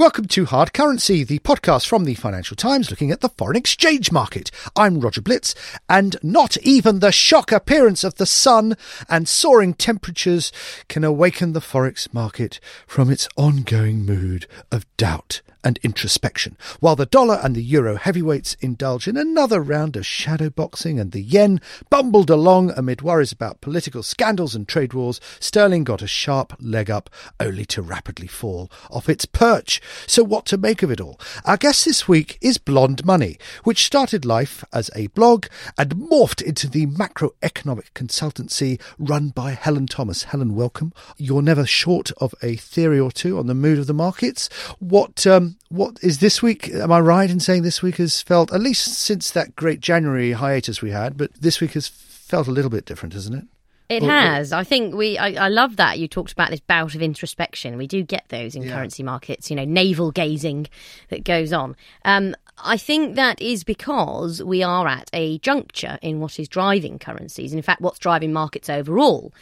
Welcome to Hard Currency, the podcast from the Financial Times looking at the foreign exchange market. I'm Roger Blitz, and not even the shock appearance of the sun and soaring temperatures can awaken the forex market from its ongoing mood of doubt and introspection, while the dollar and the euro heavyweights indulge in another round of shadow boxing and the yen bumbled along amid worries about political scandals and trade wars, sterling got a sharp leg up only to rapidly fall off its perch. So what to make of it all? Our guest this week is Blonde Money, which started life as a blog and morphed into the macroeconomic consultancy run by Helen Thomas. Helen, welcome. You're never short of a theory or two on the mood of the markets. What um, what is this week? Am I right in saying this week has felt, at least since that great January hiatus we had, but this week has felt a little bit different, hasn't it? It has. I think we. I, I, love that you talked about this bout of introspection. We do get those in yeah. currency markets. You know, navel gazing that goes on. Um, I think that is because we are at a juncture in what is driving currencies, and in fact, what's driving markets overall.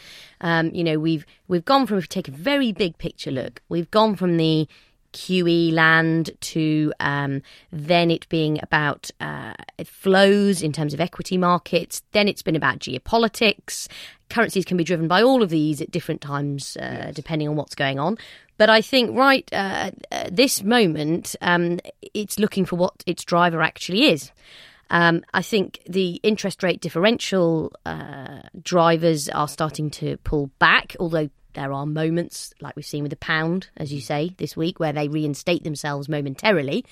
Um, you know, we've we've gone from if we take a very big picture look, we've gone from the QE land to um, then it being about uh, flows in terms of equity markets. Then it's been about geopolitics. Currencies can be driven by all of these at different times, uh, yes. depending on what's going on. But I think right uh, at this moment, um, it's looking for what its driver actually is. Um, I think the interest rate differential uh, drivers are starting to pull back, although there are moments, like we've seen with the pound, as you say, this week, where they reinstate themselves momentarily.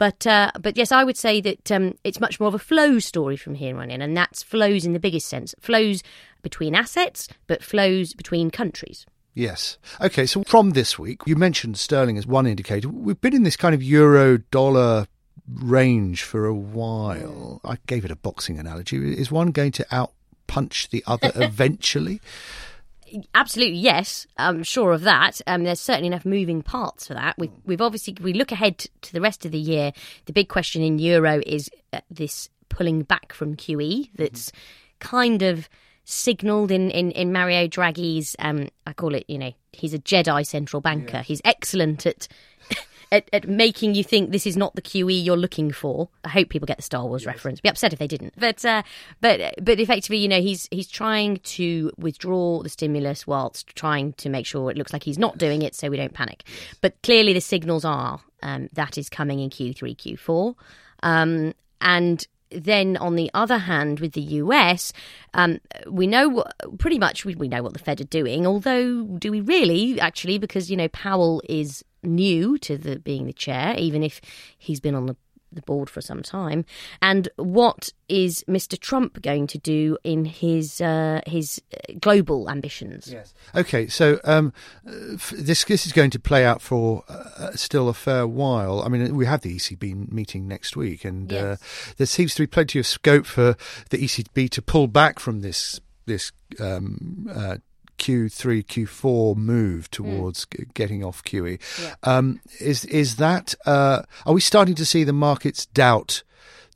But uh, but yes, I would say that um, it's much more of a flow story from here on in, and that's flows in the biggest sense. Flows between assets, but flows between countries. Yes. Okay, so from this week, you mentioned sterling as one indicator. We've been in this kind of euro dollar range for a while. I gave it a boxing analogy. Is one going to out punch the other eventually? Absolutely, yes. I'm sure of that. Um, there's certainly enough moving parts for that. We've, we've obviously we look ahead to the rest of the year. The big question in euro is uh, this pulling back from QE. That's kind of signalled in, in, in Mario Draghi's. Um, I call it. You know, he's a Jedi central banker. Yeah. He's excellent at at, at, making you think this is not the QE you're looking for. I hope people get the Star Wars yes. reference. Be upset if they didn't. But uh, but but effectively, you know, he's he's trying to withdraw the stimulus whilst trying to make sure it looks like he's not doing it, so we don't panic. Yes. But clearly, the signals are um, that is coming in Q3, Q4, um, and then on the other hand, with the US, um, we know pretty much we, we know what the Fed are doing. Although, do we really actually? Because you know Powell is new to the being the chair, even if he's been on the the board for some time. And what is Mr. Trump going to do in his uh, his uh, global ambitions? Yes. Okay. So um, this this is going to play out for uh, still a fair while. I mean, we have the ECB meeting next week, and uh, yes. uh, there seems to be plenty of scope for the ECB to pull back from this this um, uh, Q3, Q4 move mm. towards mm. getting off QE. Yeah. Um, is is that? Uh, are we starting to see the markets doubt?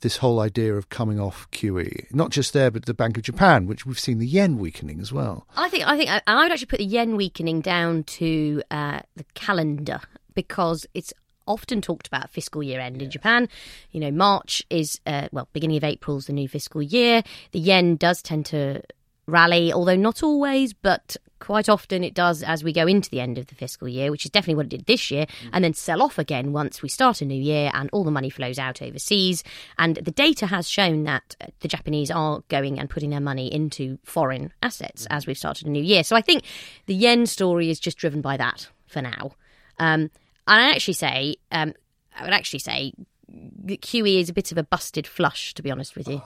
This whole idea of coming off QE, not just there, but the Bank of Japan, which we've seen the yen weakening as well. I think, I think, I would actually put the yen weakening down to uh, the calendar because it's often talked about fiscal year end in Japan. You know, March is, uh, well, beginning of April is the new fiscal year. The yen does tend to rally, although not always, but quite often it does as we go into the end of the fiscal year, which is definitely what it did this year, and then sell off again once we start a new year and all the money flows out overseas. And the data has shown that the Japanese are going and putting their money into foreign assets as we've started a new year. So I think the yen story is just driven by that for now. Um, and I actually say, um, I would actually say QE is a bit of a busted flush, to be honest with you.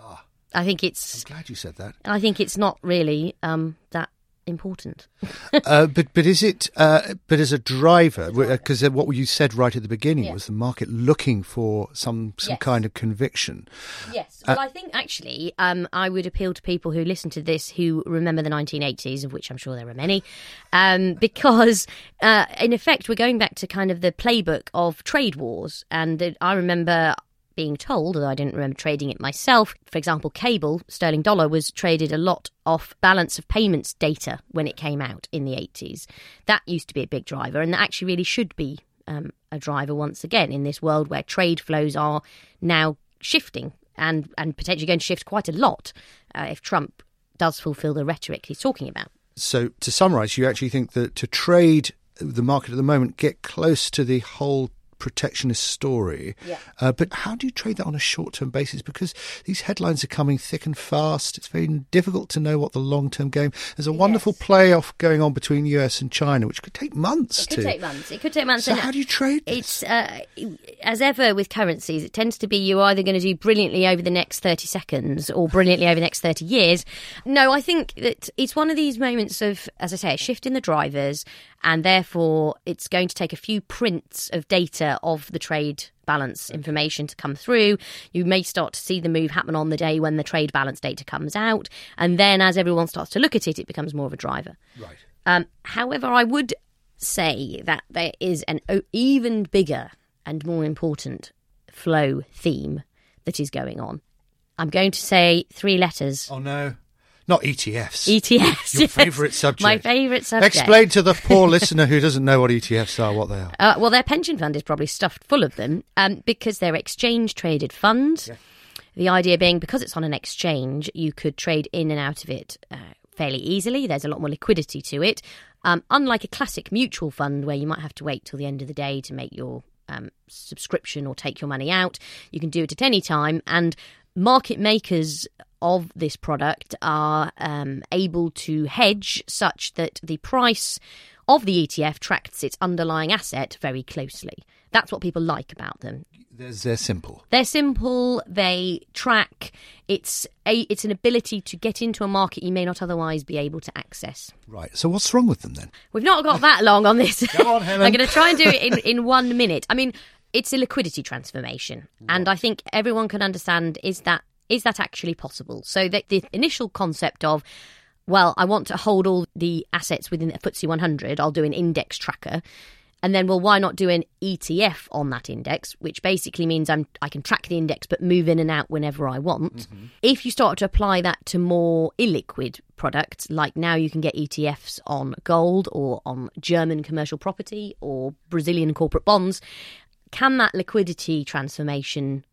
I think it's. I'm glad you said that. I think it's not really um, that important. uh, but but is it? Uh, but as a driver, because uh, what you said right at the beginning Yeah. was the market looking for some some Yes. kind of conviction. Yes. Well, I think actually, um, I would appeal to people who listen to this who remember the 1980s, of which I'm sure there are many, um, because uh, in effect, we're going back to kind of the playbook of trade wars. And uh, I remember being told, although I didn't remember trading it myself, for example, cable, sterling dollar, was traded a lot off balance of payments data when it came out in the 80s. That used to be a big driver, and that actually really should be um, a driver once again in this world where trade flows are now shifting and, and potentially going to shift quite a lot uh, if Trump does fulfill the rhetoric he's talking about. So to summarise, you actually think that to trade the market at the moment, get close to the whole protectionist story. Yeah. Uh, but how do you trade that on a short term basis? Because these headlines are coming thick and fast. It's very difficult to know what the long term game. There's a wonderful playoff going on between US and China, which could take months It could to. take months. It could take months. so and how do you trade? It's uh, as ever with currencies. It tends to be you're either going to do brilliantly over the next thirty seconds or brilliantly over the next thirty years. No, I think that it's one of these moments of, as I say, a shift in the drivers, and therefore it's going to take a few prints of data of the trade balance information to come through. You may start to see the move happen on the day when the trade balance data comes out, and then as everyone starts to look at it, it becomes more of a driver. right. Um, however, I would say that there is an even bigger and more important flow theme that is going on. I'm going to say three letters. Oh no, not ETFs. ETFs. Your yes. favourite subject. My favourite subject. Explain to the poor listener who doesn't know what ETFs are what they are. Uh, well, their pension fund is probably stuffed full of them um, because they're exchange traded funds. The idea being because it's on an exchange, you could trade in and out of it uh, fairly easily. There's a lot more liquidity to it. Um, unlike a classic mutual fund where you might have to wait till the end of the day to make your um, subscription or take your money out, you can do it at any time. And market makers of this product are um, able to hedge such that the price of the ETF tracks its underlying asset very closely. That's what people like about them. They're, they're simple. They're simple. They track. It's a. It's an ability to get into a market you may not otherwise be able to access. Right. So what's wrong with them then? We've not got that long on this. Go on, Helen. I'm going to try and do it in, in one minute. I mean, it's a liquidity transformation, and I think everyone can understand is that is that actually possible? So that the initial concept of well, I want to hold all the assets within the FTSE 100. I'll do an index tracker. And then, well, why not do an ETF on that index, which basically means I'm I can track the index but move in and out whenever I want. Mm-hmm. If you start to apply that to more illiquid products, like now you can get ETFs on gold or on German commercial property or Brazilian corporate bonds, can that liquidity transformation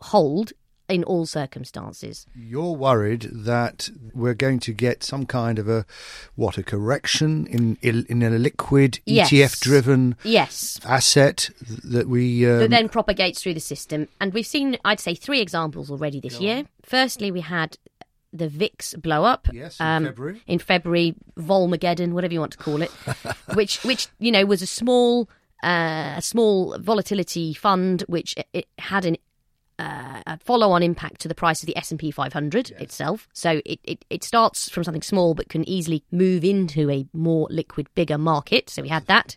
hold in all circumstances? You're worried that we're going to get some kind of a what a correction in in a liquid Yes. ETF driven Yes. asset that we um, that then propagates through the system. And we've seen, I'd say, three examples already this year. Firstly, we had the VIX blow up. Yes, in February. In February, Volmageddon, whatever you want to call it, which, which you know, was a small, uh, a small volatility fund, which it, it had an uh, a follow-on impact to the price of the S&P 500 itself. So it, it, it starts from something small but can easily move into a more liquid, bigger market. So we had that.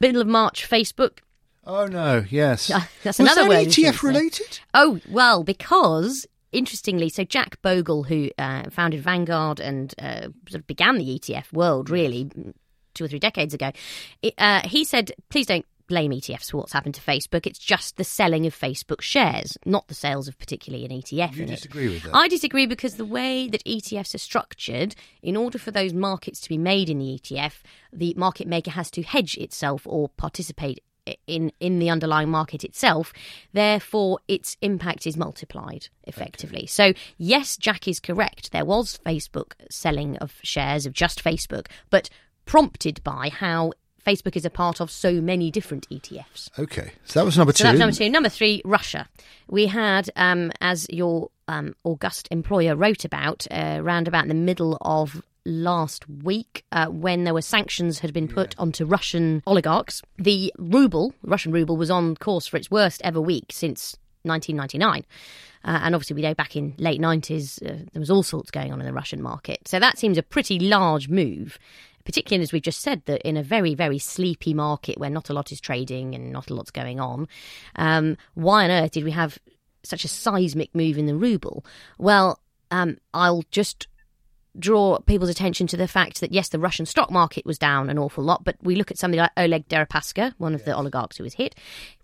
Middle of March, Facebook Oh no, yes. That's Was another that ETF related? Oh, well, because interestingly, so Jack Bogle, who uh, founded Vanguard and uh, sort of began the ETF world really two or three decades ago, it, uh, he said, please don't blame ETFs for what's happened to Facebook. It's just the selling of Facebook shares, not the sales of particularly an ETF. You in it. disagree with that? I disagree because the way that ETFs are structured, in order for those markets to be made in the ETF, the market maker has to hedge itself or participate in in the underlying market itself. Therefore, its impact is multiplied effectively. So, yes, Jack is correct. There was Facebook selling of shares of just Facebook, but prompted by how Facebook is a part of so many different ETFs. Okay, so that was number two. So number two. Number three, Russia. We had, um, as your um, august employer wrote about, uh, round about the middle of last week, uh, when there were sanctions had been put onto Russian oligarchs. The ruble, Russian ruble, was on course for its worst ever week since 1999. Uh, and obviously, we know back in late 90s, uh, there was all sorts going on in the Russian market. So that seems a pretty large move, particularly as we've just said, that in a very, very sleepy market where not a lot is trading and not a lot's going on, um, why on earth did we have such a seismic move in the ruble? Well, um, I'll just draw people's attention to the fact that yes, the Russian stock market was down an awful lot, but we look at somebody like Oleg Deripaska, one of yes. the oligarchs who was hit.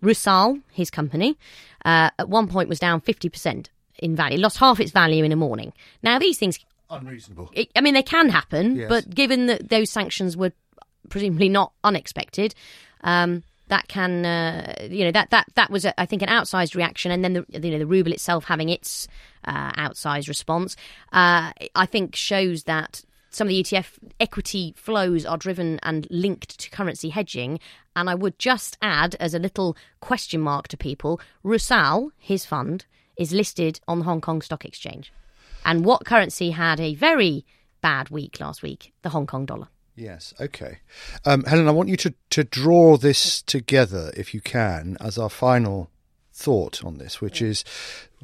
Rusal, his company, uh, at one point was down fifty percent in value, lost half its value in a morning. Now these things unreasonable. I mean, they can happen, yes. but given that those sanctions were presumably not unexpected. Um, that can, uh, you know, that that that was, a, I think, an outsized reaction, and then the you know the ruble itself having its uh, outsized response, uh, I think shows that some of the ETF equity flows are driven and linked to currency hedging. And I would just add, as a little question mark to people, Rusal, his fund, is listed on the Hong Kong Stock Exchange. And what currency had a very bad week last week? The Hong Kong dollar. Yes, okay. Um, Helen, I want you to, to draw this together, if you can, as our final thought on this, which is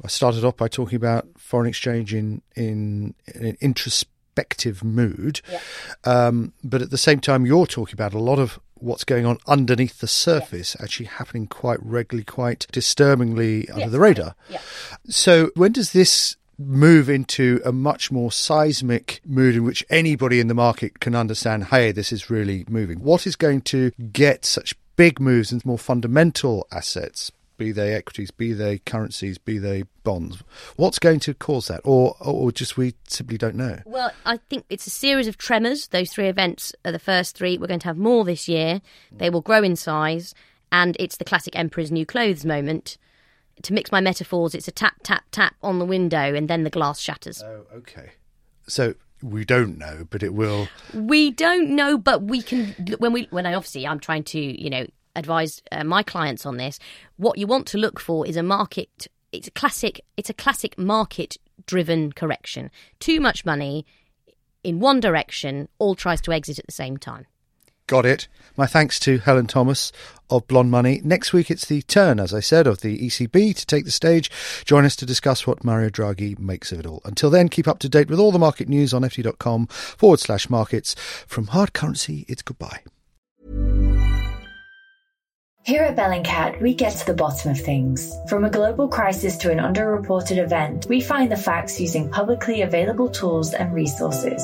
I started off by talking about foreign exchange in, in, in an introspective mood. Yeah. Um, but at the same time, you're talking about a lot of what's going on underneath the surface yes. actually happening quite regularly, quite disturbingly under yes. the radar. Yeah. So when does this move into a much more seismic mood in which anybody in the market can understand, hey, this is really moving. What is going to get such big moves into more fundamental assets, be they equities, be they currencies, be they bonds? What's going to cause that? Or, or just we simply don't know? Well, I think it's a series of tremors. Those three events are the first three. We're going to have more this year. They will grow in size. And it's the classic Emperor's New Clothes moment to mix my metaphors, it's a tap, tap, tap on the window and then the glass shatters. Oh, okay. So we don't know, but it will. We don't know, but we can. When we, when I obviously, I'm trying to, you know, advise uh, my clients on this. What you want to look for is a market. It's a classic. It's a classic market-driven correction. Too much money in one direction, all tries to exit at the same time. Got it. My thanks to Helen Thomas of Blonde Money. Next week, it's the turn, as I said, of the ECB to take the stage. Join us to discuss what Mario Draghi makes of it all. Until then, keep up to date with all the market news on ft.com forward slash markets. From hard currency, it's goodbye. Here at Bellingcat, we get to the bottom of things. From a global crisis to an underreported event, we find the facts using publicly available tools and resources